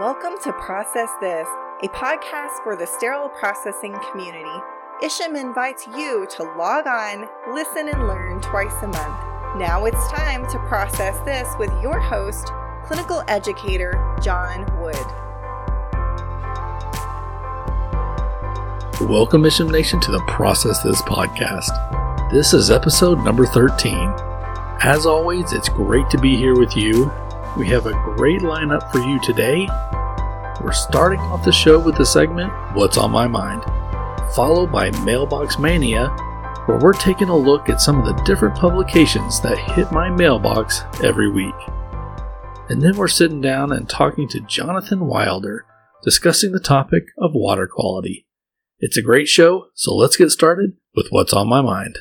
Welcome to Process This, a podcast for the sterile processing community. Isham invites you to log on, listen, and learn twice a month. Now it's time to process this with your host, clinical educator John Wood. Welcome, Isham Nation, to the Process This podcast. This is episode number 13. As always, it's great to be here with you we have a great lineup for you today. We're starting off the show with the segment What's on My Mind, followed by Mailbox Mania, where we're taking a look at some of the different publications that hit my mailbox every week. And then we're sitting down and talking to Jonathan Wilder, discussing the topic of water quality. It's a great show, so let's get started with What's on My Mind.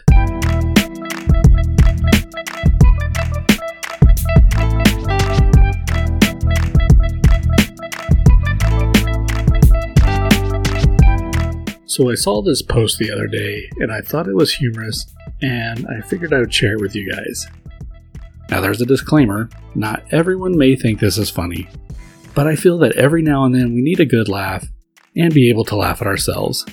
So I saw this post the other day and I thought it was humorous and I figured I would share it with you guys. Now there's a disclaimer not everyone may think this is funny, but I feel that every now and then we need a good laugh and be able to laugh at ourselves.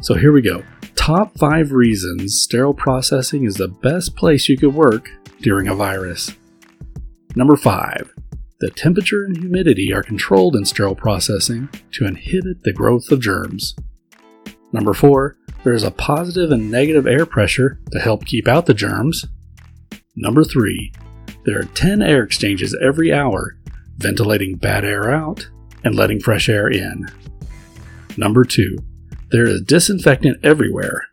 So here we go. Top 5 reasons sterile processing is the best place you could work during a virus. Number 5. The temperature and humidity are controlled in sterile processing to inhibit the growth of germs. Number four, there is a positive and negative air pressure to help keep out the germs. Number three, there are 10 air exchanges every hour, ventilating bad air out and letting fresh air in. Number two, there is disinfectant everywhere,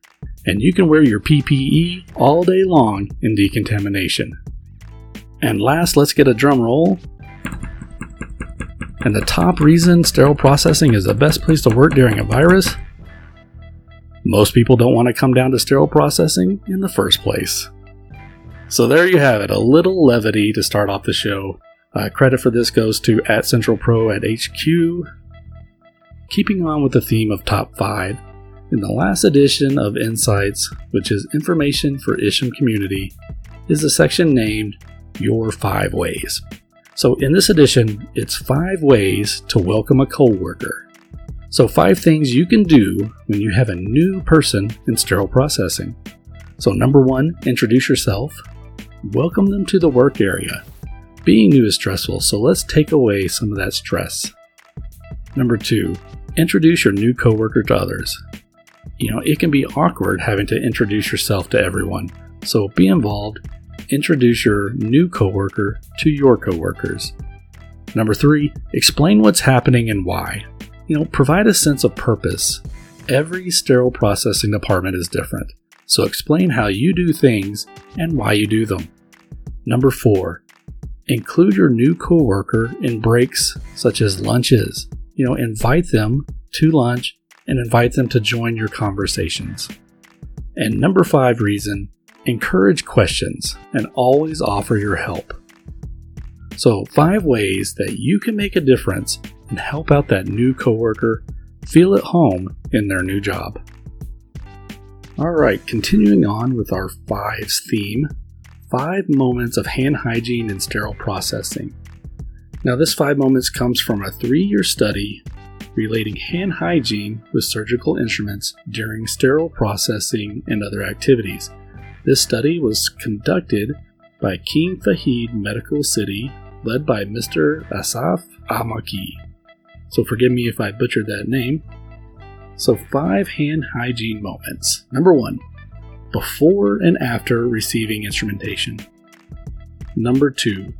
and you can wear your PPE all day long in decontamination. And last, let's get a drum roll. And the top reason sterile processing is the best place to work during a virus most people don't want to come down to sterile processing in the first place. So there you have it, a little levity to start off the show. Uh, credit for this goes to at Central Pro at HQ. Keeping on with the theme of top 5, in the last edition of Insights, which is information for Isham community, is a section named Your 5 Ways. So in this edition, it's 5 ways to welcome a coworker. So, five things you can do when you have a new person in sterile processing. So, number one, introduce yourself. Welcome them to the work area. Being new is stressful, so let's take away some of that stress. Number two, introduce your new coworker to others. You know, it can be awkward having to introduce yourself to everyone, so be involved. Introduce your new coworker to your coworkers. Number three, explain what's happening and why you know, provide a sense of purpose. Every sterile processing department is different, so explain how you do things and why you do them. Number four, include your new coworker in breaks such as lunches. You know, invite them to lunch and invite them to join your conversations. And number five reason, encourage questions and always offer your help. So, five ways that you can make a difference and help out that new coworker feel at home in their new job. All right, continuing on with our fives theme five moments of hand hygiene and sterile processing. Now, this five moments comes from a three year study relating hand hygiene with surgical instruments during sterile processing and other activities. This study was conducted by King Fahad Medical City, led by Mr. Asaf Amaki so forgive me if I butchered that name. So, five hand hygiene moments. Number one, before and after receiving instrumentation. Number two,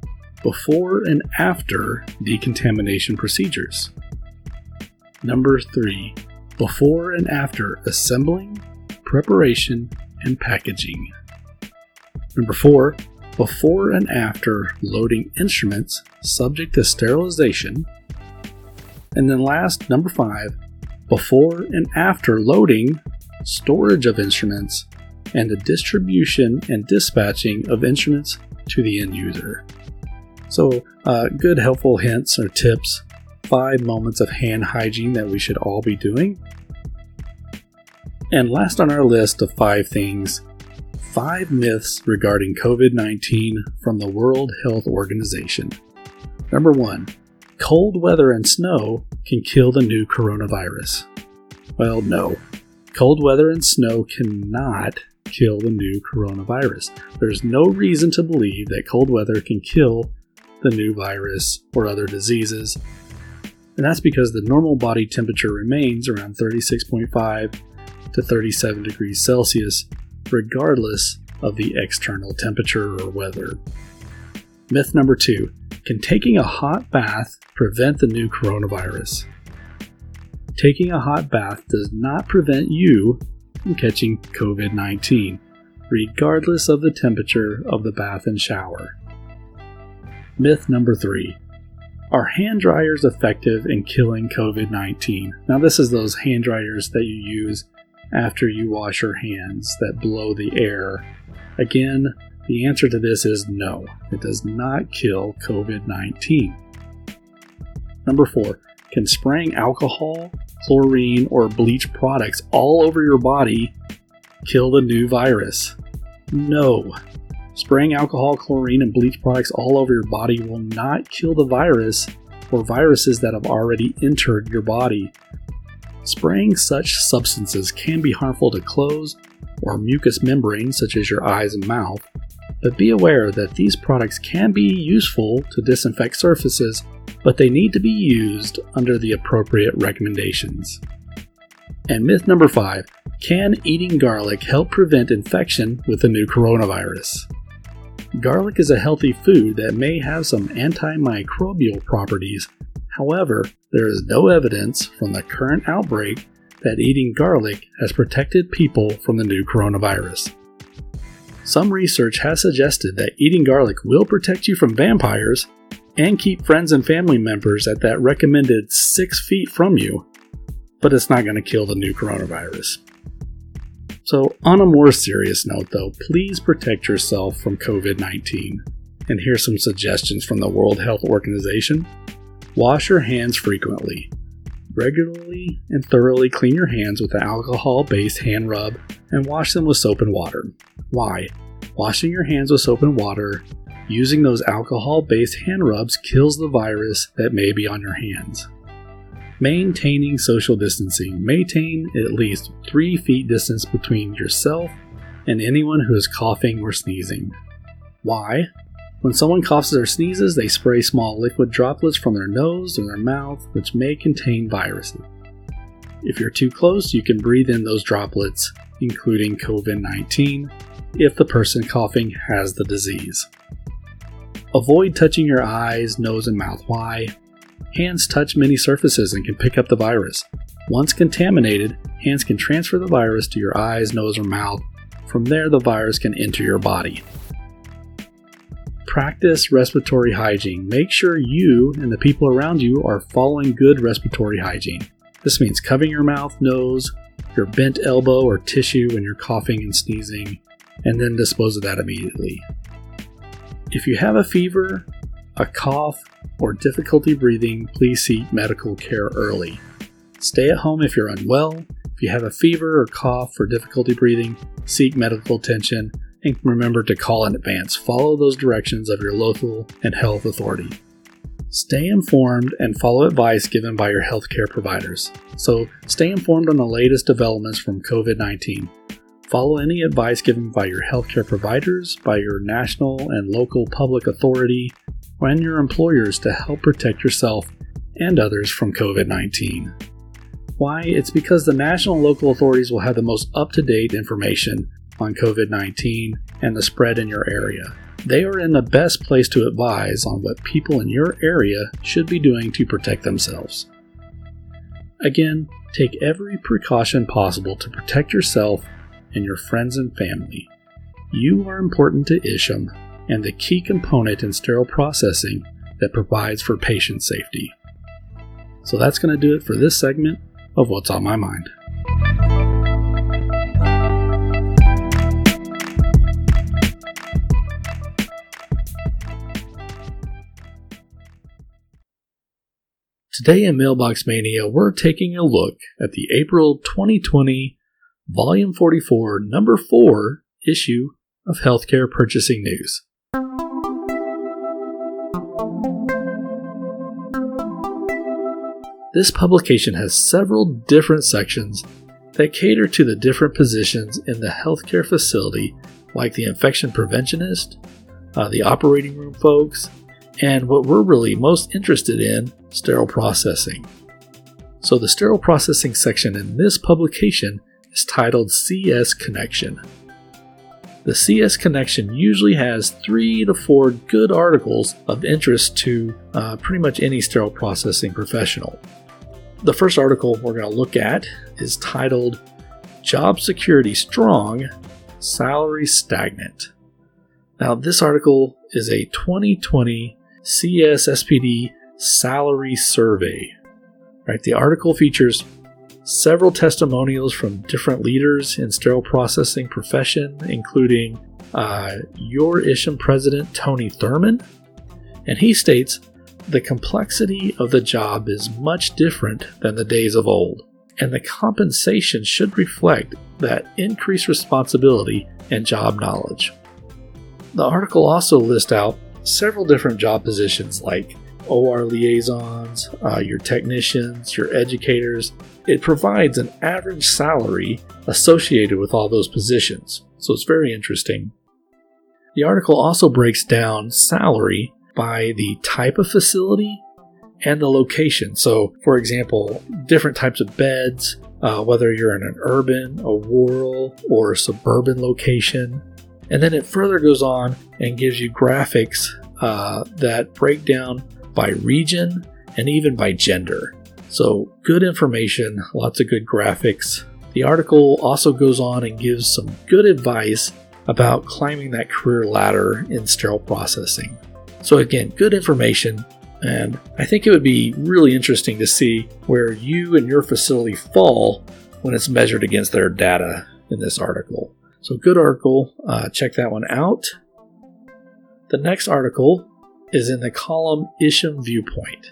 before and after decontamination procedures. Number three, before and after assembling, preparation, and packaging. Number four, before and after loading instruments subject to sterilization and then last, number five, before and after loading, storage of instruments, and the distribution and dispatching of instruments to the end user. So, uh, good helpful hints or tips, five moments of hand hygiene that we should all be doing. And last on our list of five things, five myths regarding COVID 19 from the World Health Organization. Number one, cold weather and snow can kill the new coronavirus. Well, no. Cold weather and snow cannot kill the new coronavirus. There's no reason to believe that cold weather can kill the new virus or other diseases. And that's because the normal body temperature remains around 36.5 to 37 degrees Celsius, regardless of the external temperature or weather. Myth number two Can taking a hot bath prevent the new coronavirus? Taking a hot bath does not prevent you from catching COVID 19, regardless of the temperature of the bath and shower. Myth number three Are hand dryers effective in killing COVID 19? Now, this is those hand dryers that you use after you wash your hands that blow the air. Again, the answer to this is no, it does not kill COVID 19. Number four, can spraying alcohol, chlorine, or bleach products all over your body kill the new virus? No. Spraying alcohol, chlorine, and bleach products all over your body will not kill the virus or viruses that have already entered your body. Spraying such substances can be harmful to clothes or mucous membranes, such as your eyes and mouth, but be aware that these products can be useful to disinfect surfaces, but they need to be used under the appropriate recommendations. And myth number five can eating garlic help prevent infection with the new coronavirus? Garlic is a healthy food that may have some antimicrobial properties. However, there is no evidence from the current outbreak that eating garlic has protected people from the new coronavirus. Some research has suggested that eating garlic will protect you from vampires and keep friends and family members at that recommended 6 feet from you, but it's not going to kill the new coronavirus. So, on a more serious note though, please protect yourself from COVID 19. And here's some suggestions from the World Health Organization Wash your hands frequently. Regularly and thoroughly clean your hands with an alcohol based hand rub and wash them with soap and water. Why? Washing your hands with soap and water using those alcohol based hand rubs kills the virus that may be on your hands. Maintaining social distancing. Maintain at least 3 feet distance between yourself and anyone who is coughing or sneezing. Why? When someone coughs or sneezes, they spray small liquid droplets from their nose or their mouth, which may contain viruses. If you're too close, you can breathe in those droplets, including COVID 19, if the person coughing has the disease. Avoid touching your eyes, nose, and mouth. Why? Hands touch many surfaces and can pick up the virus. Once contaminated, hands can transfer the virus to your eyes, nose, or mouth. From there, the virus can enter your body practice respiratory hygiene. Make sure you and the people around you are following good respiratory hygiene. This means covering your mouth, nose, your bent elbow or tissue when you're coughing and sneezing, and then dispose of that immediately. If you have a fever, a cough, or difficulty breathing, please seek medical care early. Stay at home if you're unwell. If you have a fever or cough or difficulty breathing, seek medical attention and remember to call in advance. Follow those directions of your local and health authority. Stay informed and follow advice given by your healthcare providers. So, stay informed on the latest developments from COVID 19. Follow any advice given by your healthcare providers, by your national and local public authority, and your employers to help protect yourself and others from COVID 19. Why? It's because the national and local authorities will have the most up to date information on COVID 19 and the spread in your area. They are in the best place to advise on what people in your area should be doing to protect themselves. Again, take every precaution possible to protect yourself and your friends and family. You are important to Isham and the key component in sterile processing that provides for patient safety. So that's going to do it for this segment of What's on My Mind. Today in Mailbox Mania, we're taking a look at the April 2020 Volume 44, Number 4 issue of Healthcare Purchasing News. This publication has several different sections that cater to the different positions in the healthcare facility, like the infection preventionist, uh, the operating room folks, and what we're really most interested in sterile processing. So, the sterile processing section in this publication is titled CS Connection. The CS Connection usually has three to four good articles of interest to uh, pretty much any sterile processing professional. The first article we're going to look at is titled Job Security Strong, Salary Stagnant. Now, this article is a 2020 CSSPD salary survey. Right, the article features several testimonials from different leaders in sterile processing profession, including uh, your Isham president Tony Thurman, and he states the complexity of the job is much different than the days of old, and the compensation should reflect that increased responsibility and job knowledge. The article also lists out several different job positions like OR liaisons, uh, your technicians, your educators. It provides an average salary associated with all those positions, so it's very interesting. The article also breaks down salary by the type of facility and the location. So, for example, different types of beds, uh, whether you're in an urban, a rural, or a suburban location. And then it further goes on and gives you graphics uh, that break down by region and even by gender. So, good information, lots of good graphics. The article also goes on and gives some good advice about climbing that career ladder in sterile processing. So, again, good information. And I think it would be really interesting to see where you and your facility fall when it's measured against their data in this article. So, good article. Uh, check that one out. The next article is in the column Isham Viewpoint.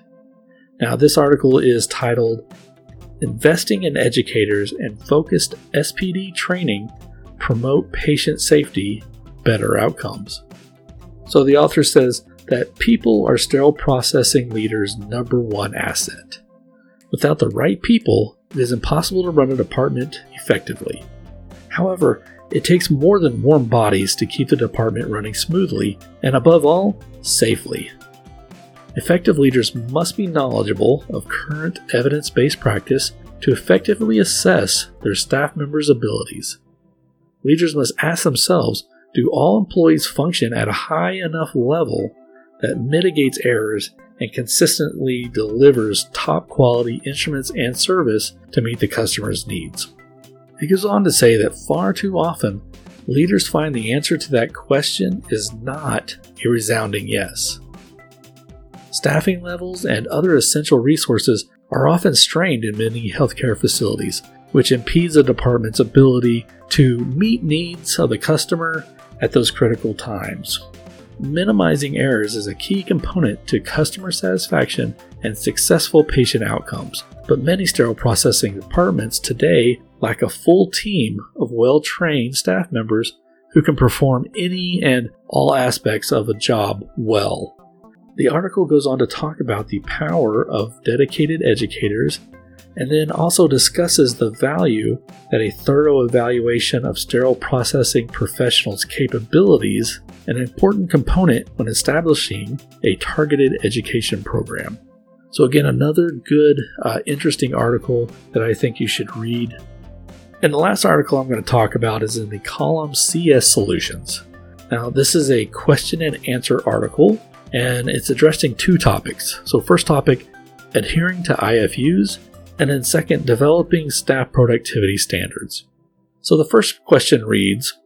Now, this article is titled Investing in Educators and Focused SPD Training Promote Patient Safety, Better Outcomes. So, the author says that people are sterile processing leaders' number one asset. Without the right people, it is impossible to run a department effectively. However, it takes more than warm bodies to keep the department running smoothly and, above all, safely. Effective leaders must be knowledgeable of current evidence based practice to effectively assess their staff members' abilities. Leaders must ask themselves do all employees function at a high enough level that mitigates errors and consistently delivers top quality instruments and service to meet the customer's needs. He goes on to say that far too often, leaders find the answer to that question is not a resounding yes. Staffing levels and other essential resources are often strained in many healthcare facilities, which impedes a department's ability to meet needs of the customer at those critical times minimizing errors is a key component to customer satisfaction and successful patient outcomes. But many sterile processing departments today lack a full team of well trained staff members who can perform any and all aspects of a job well. The article goes on to talk about the power of dedicated educators and then also discusses the value that a thorough evaluation of sterile processing professionals' capabilities an important component when establishing a targeted education program. So, again, another good, uh, interesting article that I think you should read. And the last article I'm going to talk about is in the column CS Solutions. Now, this is a question and answer article, and it's addressing two topics. So, first topic, adhering to IFUs, and then second, developing staff productivity standards. So, the first question reads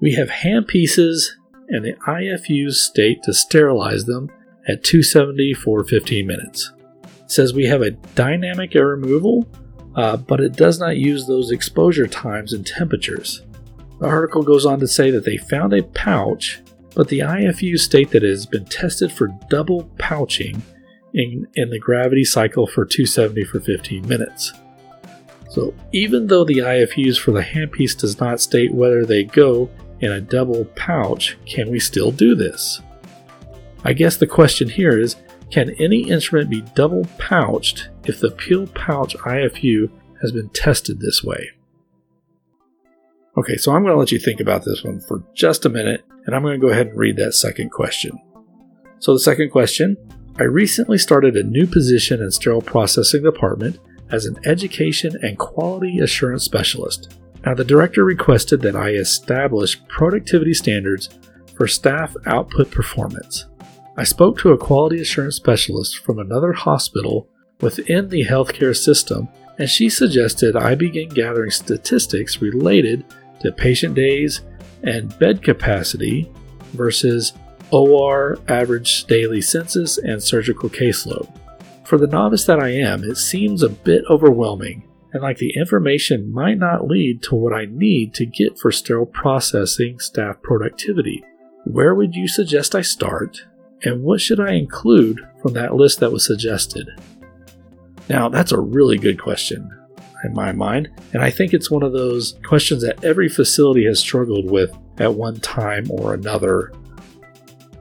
We have handpieces and the IFUs state to sterilize them at 270 for 15 minutes. It says we have a dynamic air removal, uh, but it does not use those exposure times and temperatures. The article goes on to say that they found a pouch, but the IFU state that it has been tested for double pouching in, in the gravity cycle for 270 for 15 minutes. So even though the IFUs for the handpiece does not state whether they go in a double pouch, can we still do this? I guess the question here is Can any instrument be double pouched if the peel pouch IFU has been tested this way? Okay, so I'm going to let you think about this one for just a minute, and I'm going to go ahead and read that second question. So, the second question I recently started a new position in sterile processing department as an education and quality assurance specialist. Now, the director requested that I establish productivity standards for staff output performance. I spoke to a quality assurance specialist from another hospital within the healthcare system, and she suggested I begin gathering statistics related to patient days and bed capacity versus OR average daily census and surgical caseload. For the novice that I am, it seems a bit overwhelming and like the information might not lead to what I need to get for sterile processing staff productivity. Where would you suggest I start, and what should I include from that list that was suggested? Now, that's a really good question in my mind, and I think it's one of those questions that every facility has struggled with at one time or another.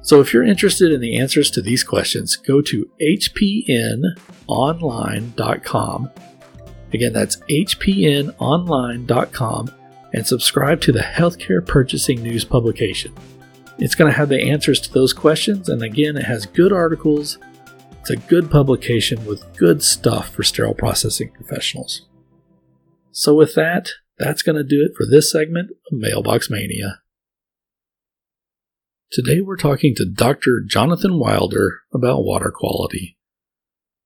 So, if you're interested in the answers to these questions, go to hpnonline.com Again, that's hpnonline.com and subscribe to the Healthcare Purchasing News publication. It's going to have the answers to those questions, and again, it has good articles. It's a good publication with good stuff for sterile processing professionals. So, with that, that's going to do it for this segment of Mailbox Mania. Today, we're talking to Dr. Jonathan Wilder about water quality.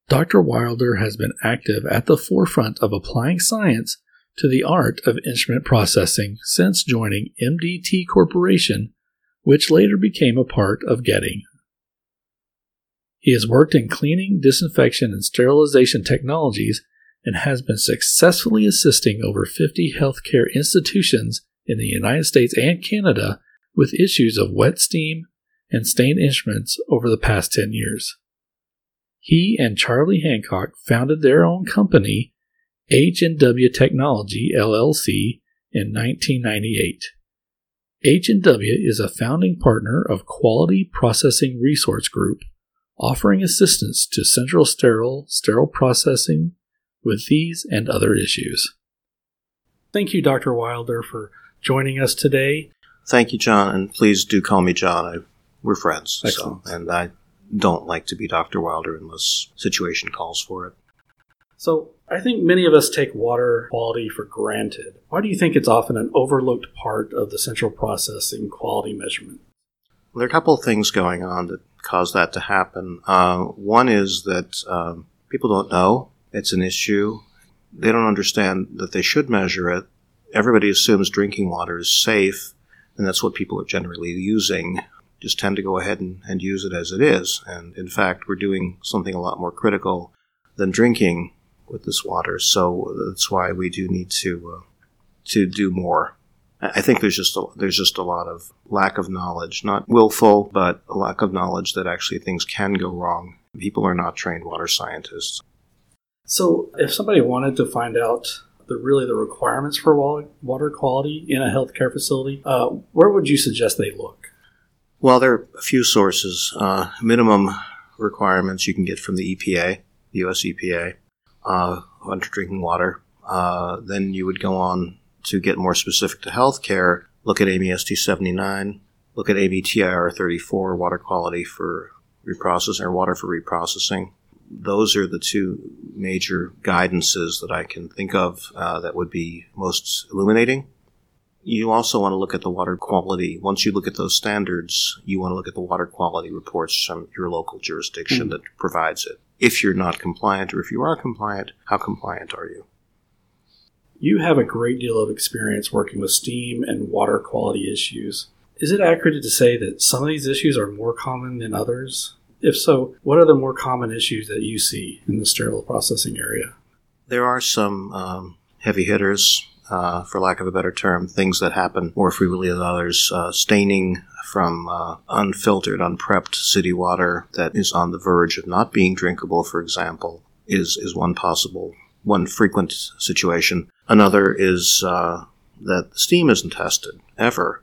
Dr. Wilder has been active at the forefront of applying science to the art of instrument processing since joining MDT Corporation, which later became a part of Getinge. He has worked in cleaning, disinfection, and sterilization technologies and has been successfully assisting over 50 healthcare institutions in the United States and Canada with issues of wet steam and stained instruments over the past 10 years. He and Charlie Hancock founded their own company, H&W Technology LLC, in 1998. H&W is a founding partner of Quality Processing Resource Group, offering assistance to Central Sterile sterile processing with these and other issues. Thank you, Dr. Wilder, for joining us today. Thank you, John, and please do call me John. I, we're friends, Excellent. so and I don't like to be Dr. Wilder unless situation calls for it. So, I think many of us take water quality for granted. Why do you think it's often an overlooked part of the central processing quality measurement? There are a couple of things going on that cause that to happen. Uh, one is that um, people don't know it's an issue. They don't understand that they should measure it. Everybody assumes drinking water is safe, and that's what people are generally using just tend to go ahead and, and use it as it is. And in fact, we're doing something a lot more critical than drinking with this water. So that's why we do need to uh, to do more. I think there's just a, there's just a lot of lack of knowledge, not willful, but a lack of knowledge that actually things can go wrong. People are not trained water scientists. So, if somebody wanted to find out the really the requirements for water quality in a healthcare facility, uh, where would you suggest they look? Well, there are a few sources. Uh, minimum requirements you can get from the EPA, the U.S. EPA, uh, under drinking water. Uh, then you would go on to get more specific to healthcare. Look at AAMI ST 79. Look at AAMI TIR 34, water quality for reprocessing or water for reprocessing. Those are the two major guidances that I can think of uh, that would be most illuminating. You also want to look at the water quality. Once you look at those standards, you want to look at the water quality reports from your local jurisdiction mm. that provides it. If you're not compliant, or if you are compliant, how compliant are you? You have a great deal of experience working with steam and water quality issues. Is it accurate to say that some of these issues are more common than others? If so, what are the more common issues that you see in the sterile processing area? There are some um, heavy hitters uh, for lack of a better term, things that happen more frequently than others. Uh, staining from uh, unfiltered, unprepped city water that is on the verge of not being drinkable, for example, is, is one possible, one frequent situation. Another is uh, that steam isn't tested ever.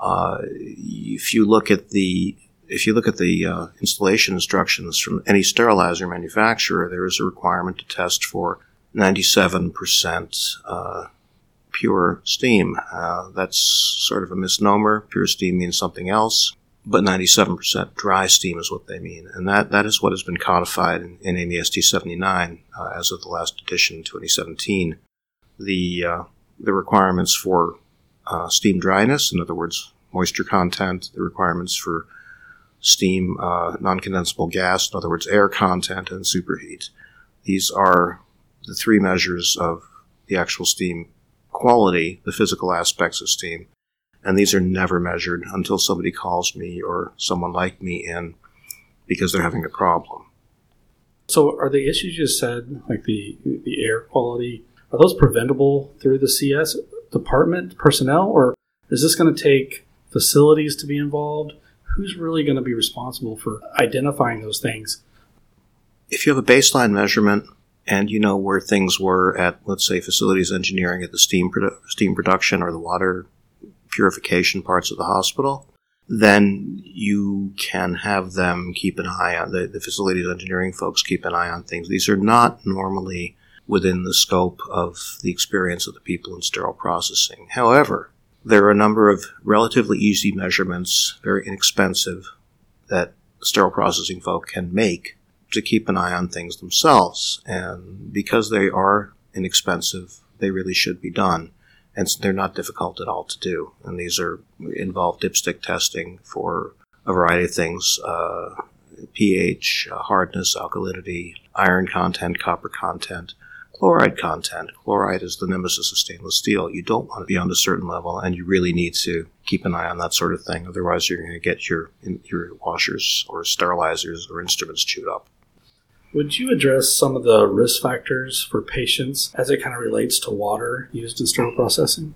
Uh, if you look at the if you look at the uh, installation instructions from any sterilizer manufacturer, there is a requirement to test for 97% uh, pure steam. Uh, that's sort of a misnomer. Pure steam means something else, but 97% dry steam is what they mean. And that, that is what has been codified in, in AAMI ST 79 uh, as of the last edition in 2017. The, uh, the requirements for uh, steam dryness, in other words, moisture content, the requirements for steam, uh, non condensable gas, in other words, air content, and superheat. These are the three measures of the actual steam quality, the physical aspects of steam. And these are never measured until somebody calls me or someone like me in because they're having a problem. So, are the issues you said, like the the air quality, are those preventable through the CS department personnel, or is this going to take facilities to be involved? Who's really going to be responsible for identifying those things? If you have a baseline measurement and you know where things were at, let's say, facilities engineering at the steam produ- steam production or the water purification parts of the hospital, then you can have them keep an eye on the, the facilities engineering folks keep an eye on things. These are not normally within the scope of the experience of the people in sterile processing. However, there are a number of relatively easy measurements, very inexpensive, that sterile processing folk can make to keep an eye on things themselves. And because they are inexpensive, they really should be done. And they're not difficult at all to do. And these are involve dipstick testing for a variety of things uh, pH, uh, hardness, alkalinity, iron content, copper content, chloride content. Chloride is the nemesis of stainless steel. You don't want to be on a certain level, and you really need to keep an eye on that sort of thing. Otherwise, you're going to get your your washers or sterilizers or instruments chewed up. Would you address some of the risk factors for patients as it kind of relates to water used in sterile processing?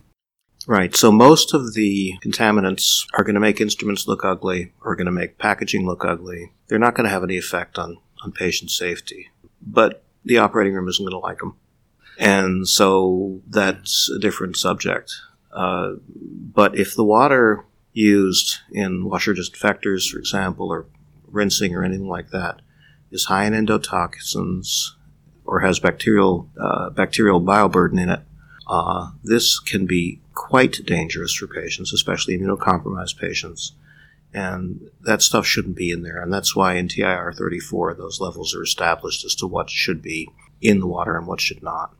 Right. So most of the contaminants are going to make instruments look ugly, or going to make packaging look ugly. They're not going to have any effect on, on patient safety. But the operating room isn't going to like them. And so that's a different subject. Uh, but if the water used in washer disinfectors, for example, or rinsing or anything like that, is high in endotoxins or has bacterial uh, bacterial bioburden in it, uh, this can be quite dangerous for patients, especially immunocompromised patients. And that stuff shouldn't be in there. And that's why in TIR 34, those levels are established as to what should be in the water and what should not.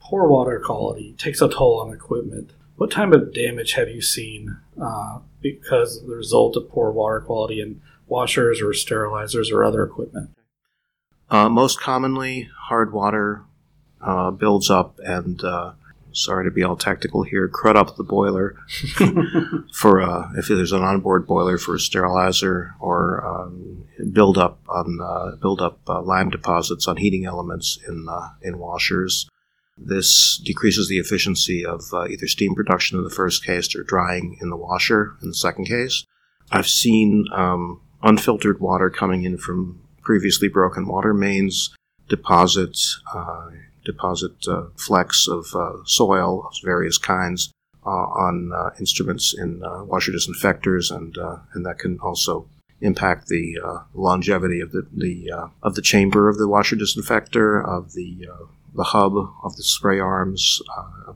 Poor water quality takes a toll on equipment. What type of damage have you seen uh, because of the result of poor water quality in washers or sterilizers or other equipment? Uh, most commonly, hard water uh, builds up and uh, sorry to be all technical here, crud up the boiler for uh, if there's an onboard boiler for a sterilizer or um, build up on uh, build up uh, lime deposits on heating elements in uh, in washers. This decreases the efficiency of uh, either steam production in the first case or drying in the washer in the second case. I've seen um, unfiltered water coming in from previously broken water mains deposit uh, deposit uh, flecks of uh, soil of various kinds uh, on uh, instruments in uh, washer disinfectors, and and that can also impact the longevity of the, the of the chamber of the washer disinfector, of the the hub of the spray arms,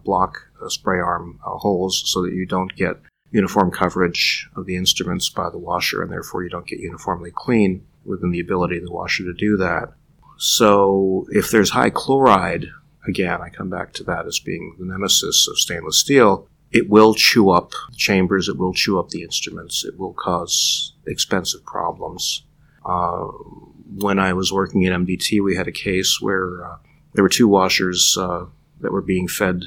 block spray arm holes, so that you don't get uniform coverage of the instruments by the washer, and therefore you don't get uniformly clean within the ability of the washer to do that. So if there's high chloride, again, I come back to that as being the nemesis of stainless steel, it will chew up chambers, it will chew up the instruments, it will cause expensive problems. Uh, when I was working at MDT, we had a case where uh, there were two washers uh, that were being fed,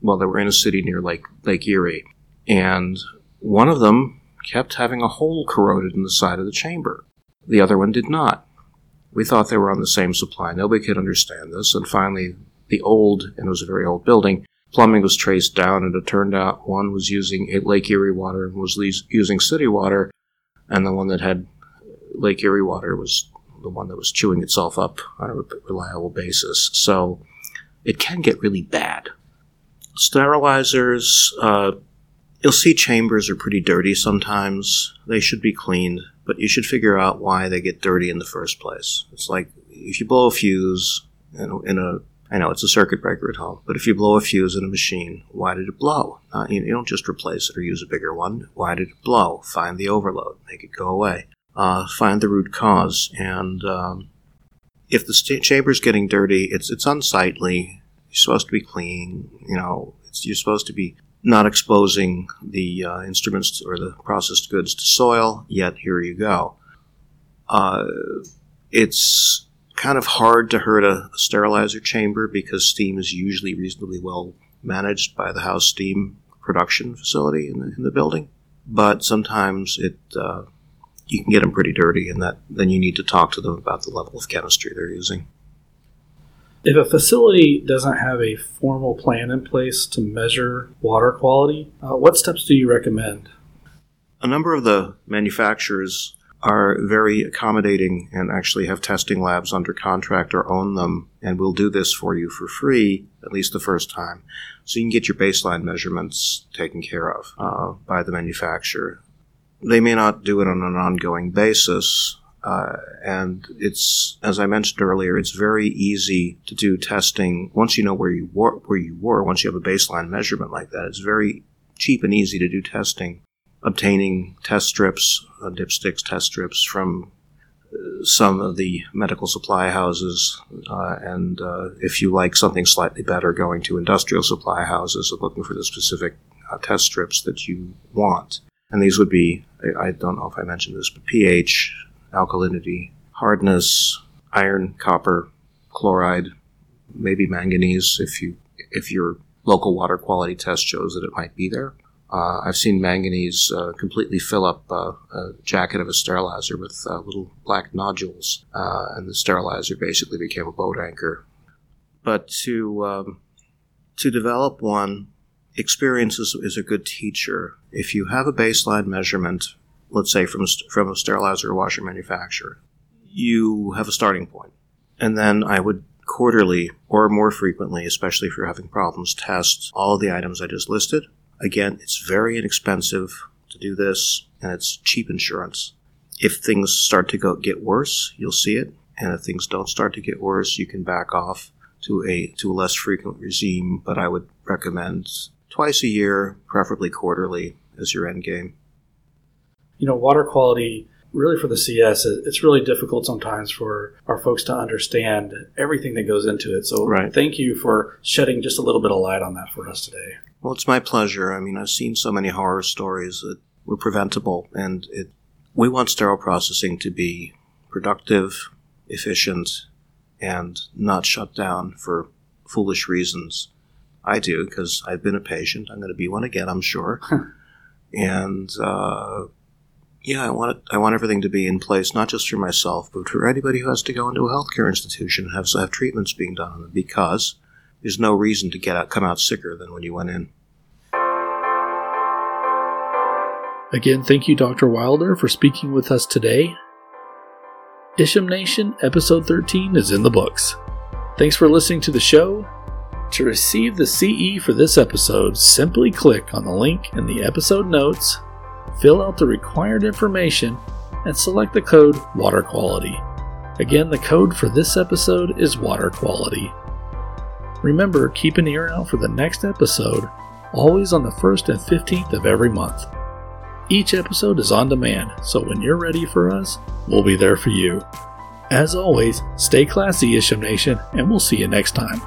well, they were in a city near Lake, Lake Erie. And one of them kept having a hole corroded in the side of the chamber. The other one did not. We thought they were on the same supply. Nobody could understand this. And finally, the old, and it was a very old building, plumbing was traced down, and it turned out one was using Lake Erie water and was using city water, and the one that had Lake Erie water was the one that was chewing itself up on a reliable basis. So it can get really bad. Sterilizers, uh, You'll see chambers are pretty dirty sometimes. They should be cleaned, but you should figure out why they get dirty in the first place. It's like if you blow a fuse in a, in a I know it's a circuit breaker at home, but if you blow a fuse in a machine, why did it blow? Uh, you, you, don't just replace it or use a bigger one. Why did it blow? Find the overload, make it go away. Uh, find the root cause, and um, if the st- chamber's getting dirty, it's it's unsightly. You're supposed to be clean. You know, you're supposed to be not exposing the uh, instruments or the processed goods to soil. Yet here you go. Uh, it's kind of hard to hurt a, sterilizer chamber because steam is usually reasonably well managed by the house steam production facility in the, in the building. But sometimes it uh, you can get them pretty dirty, and that then you need to talk to them about the level of chemistry they're using. If a facility doesn't have a formal plan in place to measure water quality, uh, what steps do you recommend? A number of the manufacturers are very accommodating and actually have testing labs under contract or own them, and will do this for you for free, at least the first time. So you can get your baseline measurements taken care of uh, by the manufacturer. They may not do it on an ongoing basis, uh, and it's, as I mentioned earlier, it's very easy to do testing once you know where you were. Where you were, once you have a baseline measurement like that, it's very cheap and easy to do testing. Obtaining test strips, uh, dipsticks test strips from uh, some of the medical supply houses, uh, and uh, if you like something slightly better, going to industrial supply houses and looking for the specific uh, test strips that you want. And these would be, I, I don't know if I mentioned this, but pH, alkalinity, hardness, iron, copper, chloride, maybe manganese if you if your local water quality test shows that it might be there. Uh, I've seen manganese uh, completely fill up uh, a jacket of a sterilizer with uh, little black nodules, uh, and the sterilizer basically became a boat anchor. But to um, to develop one, experience is, is a good teacher. If you have a baseline measurement let's say from a, from a sterilizer or washer manufacturer, you have a starting point. And then I would quarterly or more frequently, especially if you're having problems, test all the items I just listed. Again, it's very inexpensive to do this and it's cheap insurance. If things start to go get worse, you'll see it. And if things don't start to get worse, you can back off to a to a less frequent regime, but I would recommend twice a year, preferably quarterly, as your end game you know, water quality really for the CS, it's really difficult sometimes for our folks to understand everything that goes into it. So right. thank you for shedding just a little bit of light on that for us today. Well, it's my pleasure. I mean, I've seen so many horror stories that were preventable, and it, we want sterile processing to be productive, efficient, and not shut down for foolish reasons. I do because I've been a patient. I'm going to be one again, I'm sure. and uh, yeah, I want it, I want everything to be in place, not just for myself, but for anybody who has to go into a healthcare institution and have, have treatments being done on them, because there's no reason to get out, come out sicker than when you went in. Again, thank you, Dr. Wilder, for speaking with us today. Isham Nation, episode 13 is in the books. Thanks for listening to the show. To receive the CE for this episode, simply click on the link in the episode notes fill out the required information, and select the code Water Quality. Again, the code for this episode is Water Quality. Remember, keep an ear out for the next episode, always on the 1st and 15th of every month. Each episode is on demand, so when you're ready for us, we'll be there for you. As always, stay classy, Isham Nation, and we'll see you next time.